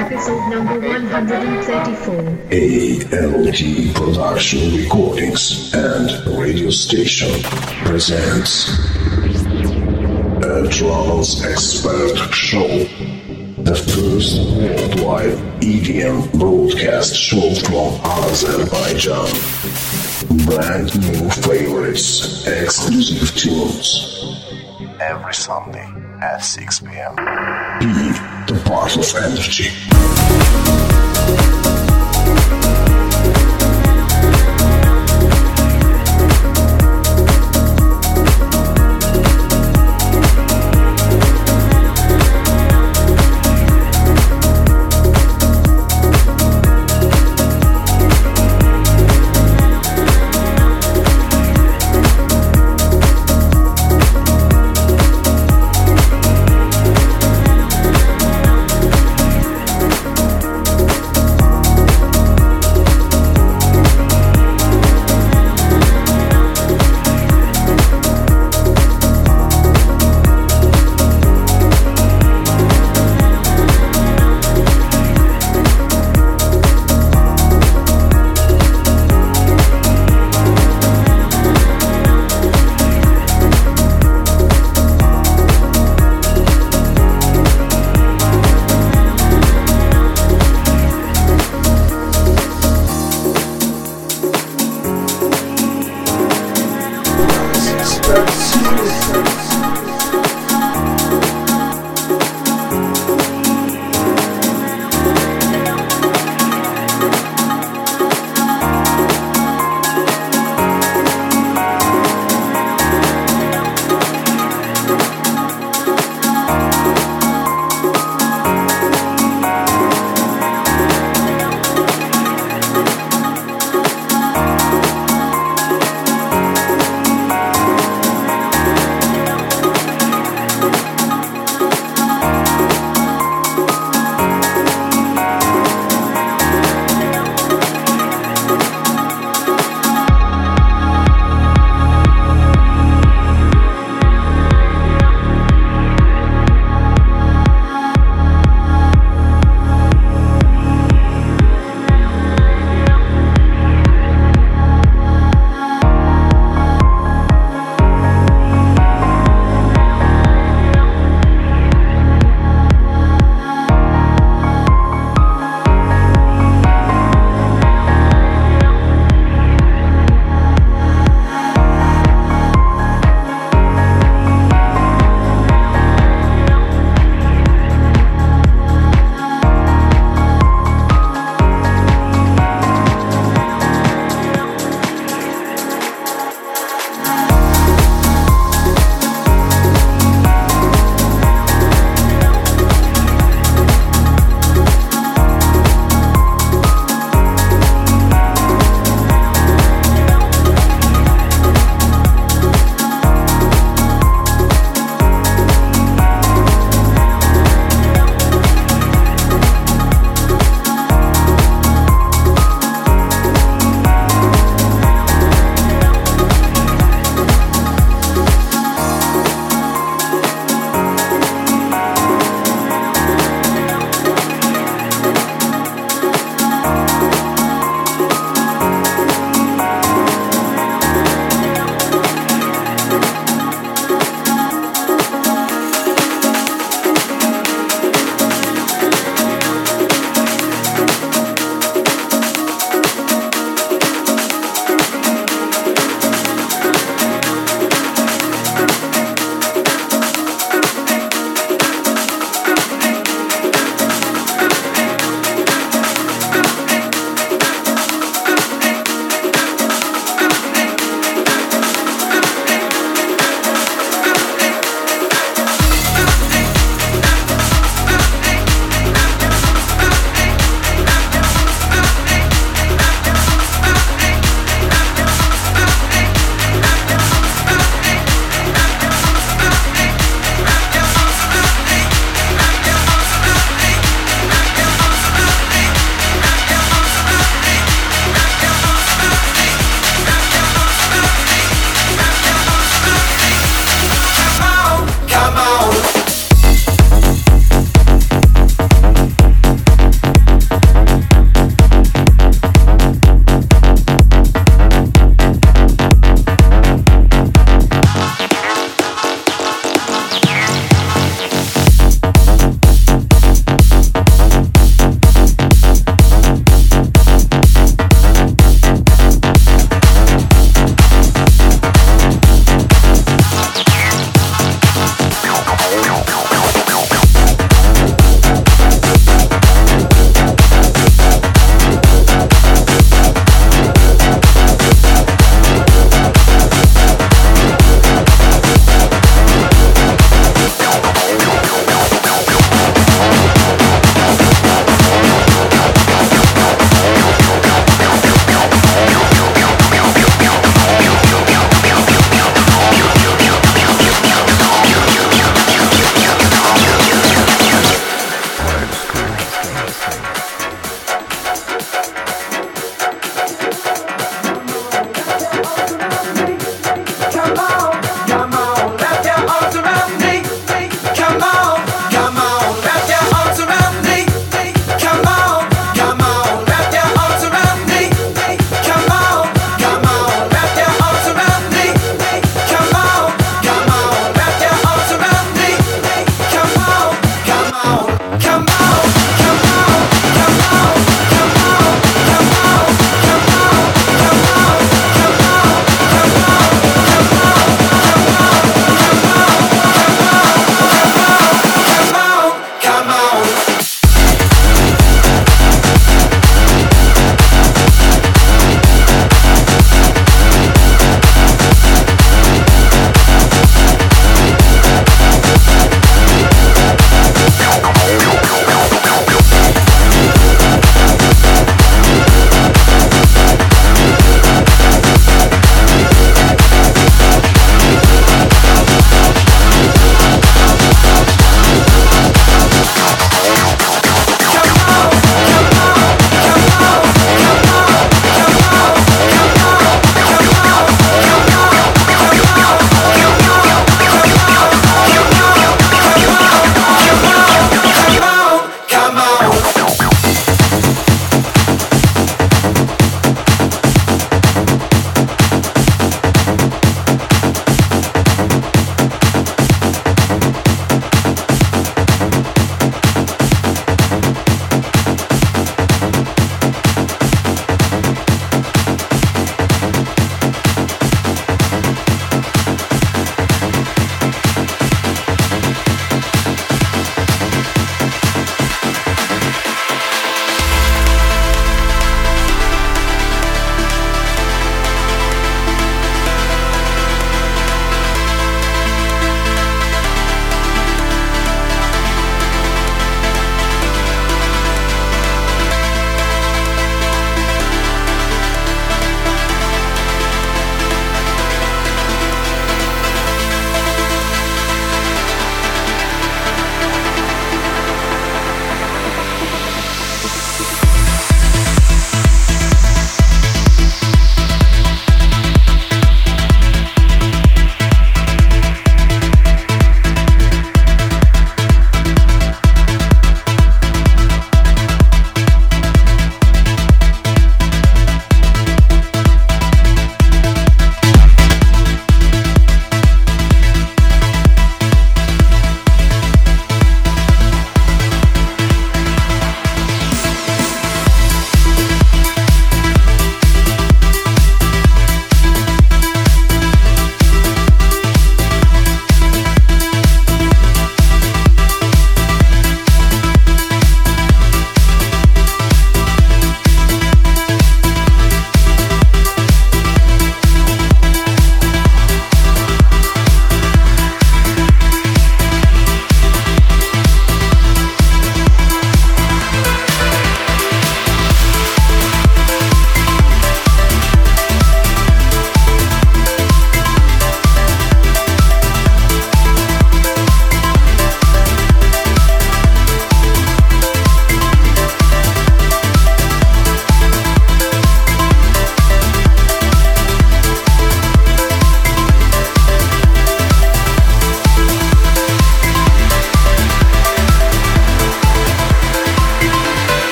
Episode number 134. ALT Production Recordings and Radio Station presents a Trance Expert Show. The first worldwide EDM broadcast show from Azerbaijan. Brand new favorites, exclusive tunes. Every Sunday at 6 p.m. Be the part of energy.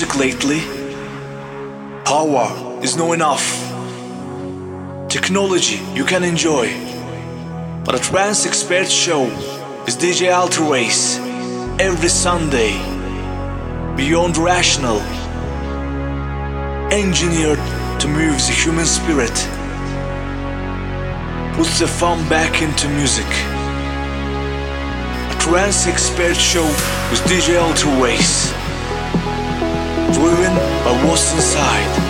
Music lately? Power is not enough. Technology you can enjoy, but a trance expert show is DJ Alterace every Sunday. Beyond rational, engineered to move the human spirit, puts the fun back into music. A trance expert show with DJ Alterace, driven by what's inside.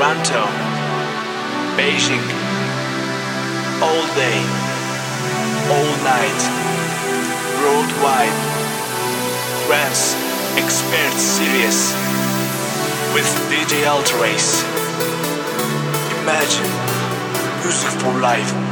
Toronto, Beijing, all day, all night, worldwide. Trance Expert Series with DJ Alterace. Imagine music for life.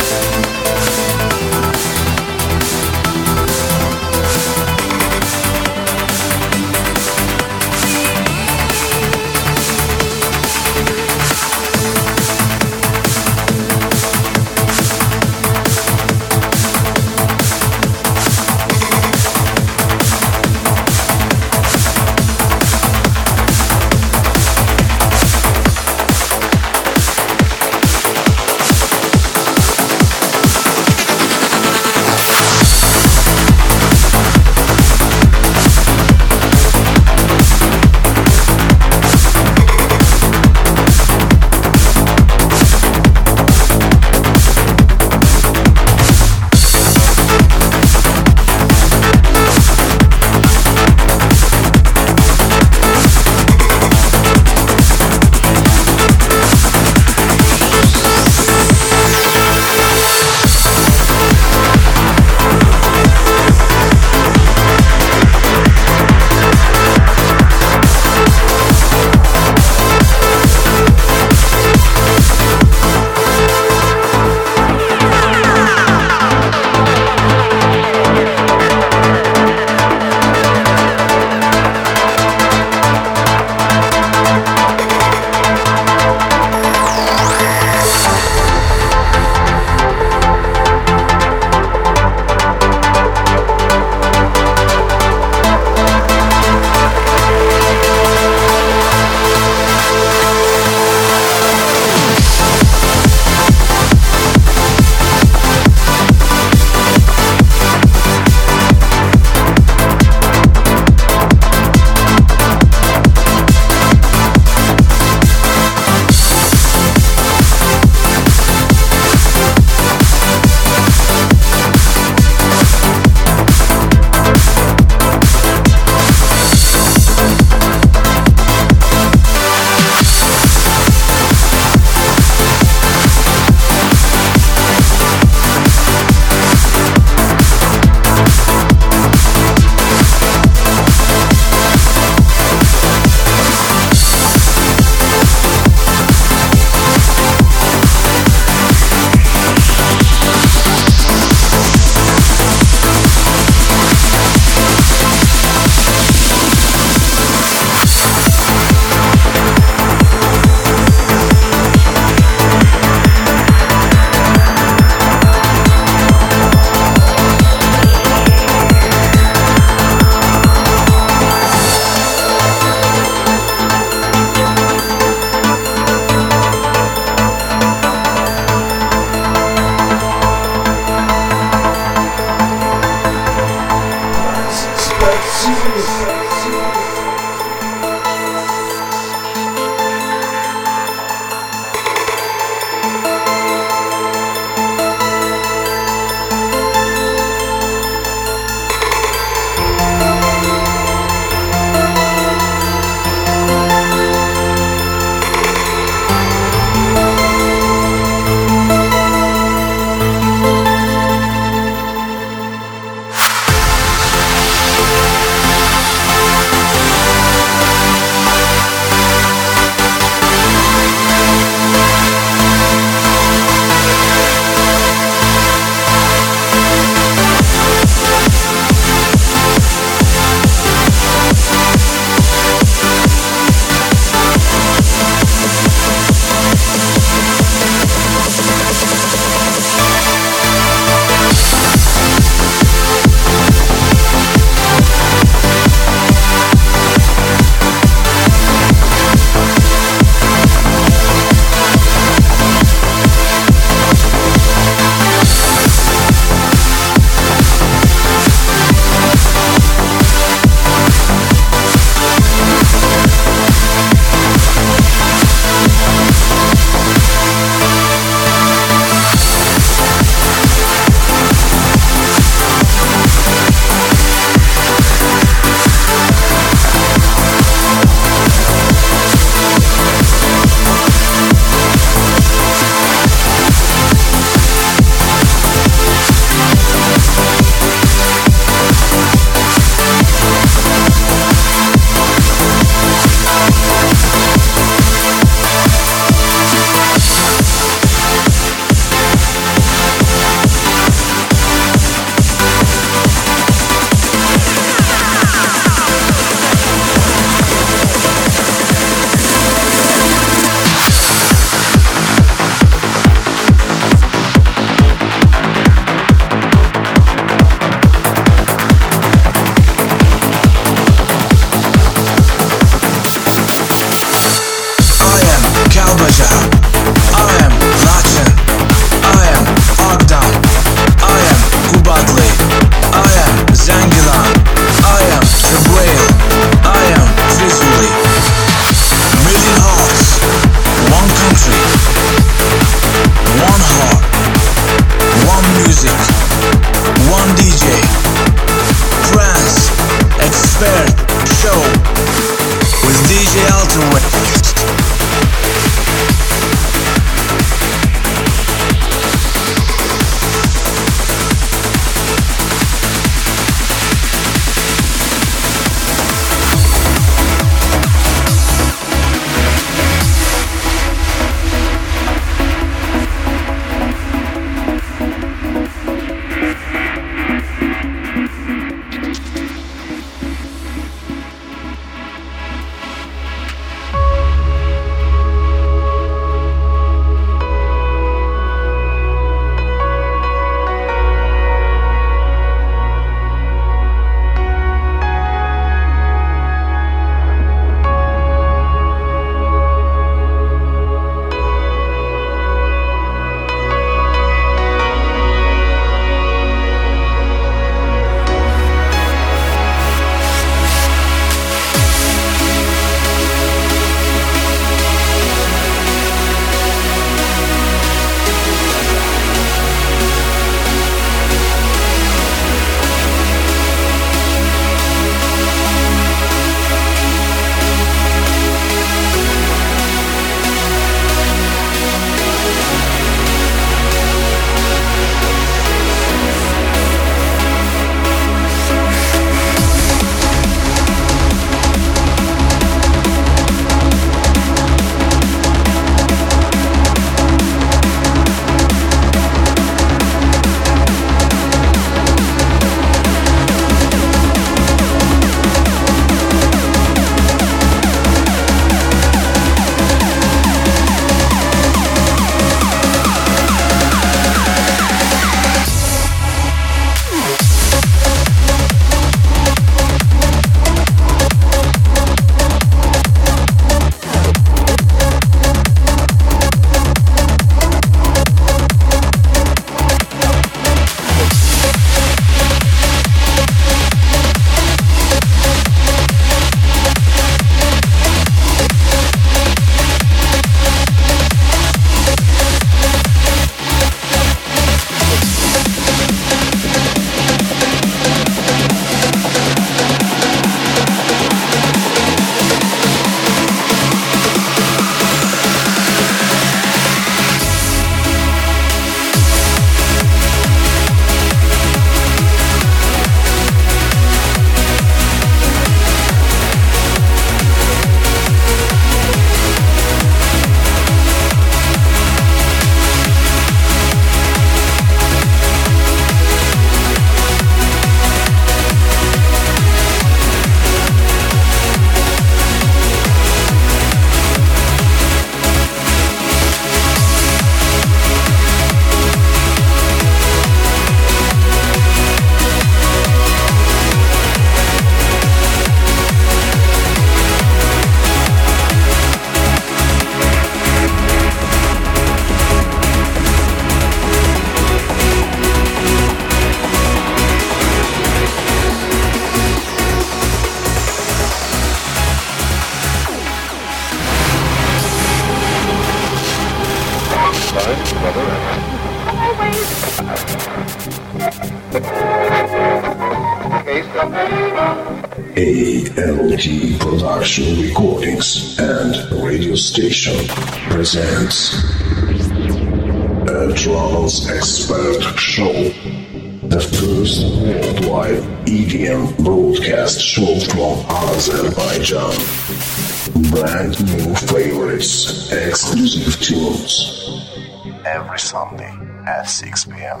every Sunday at 6 p.m.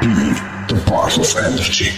Be the bottles of energy.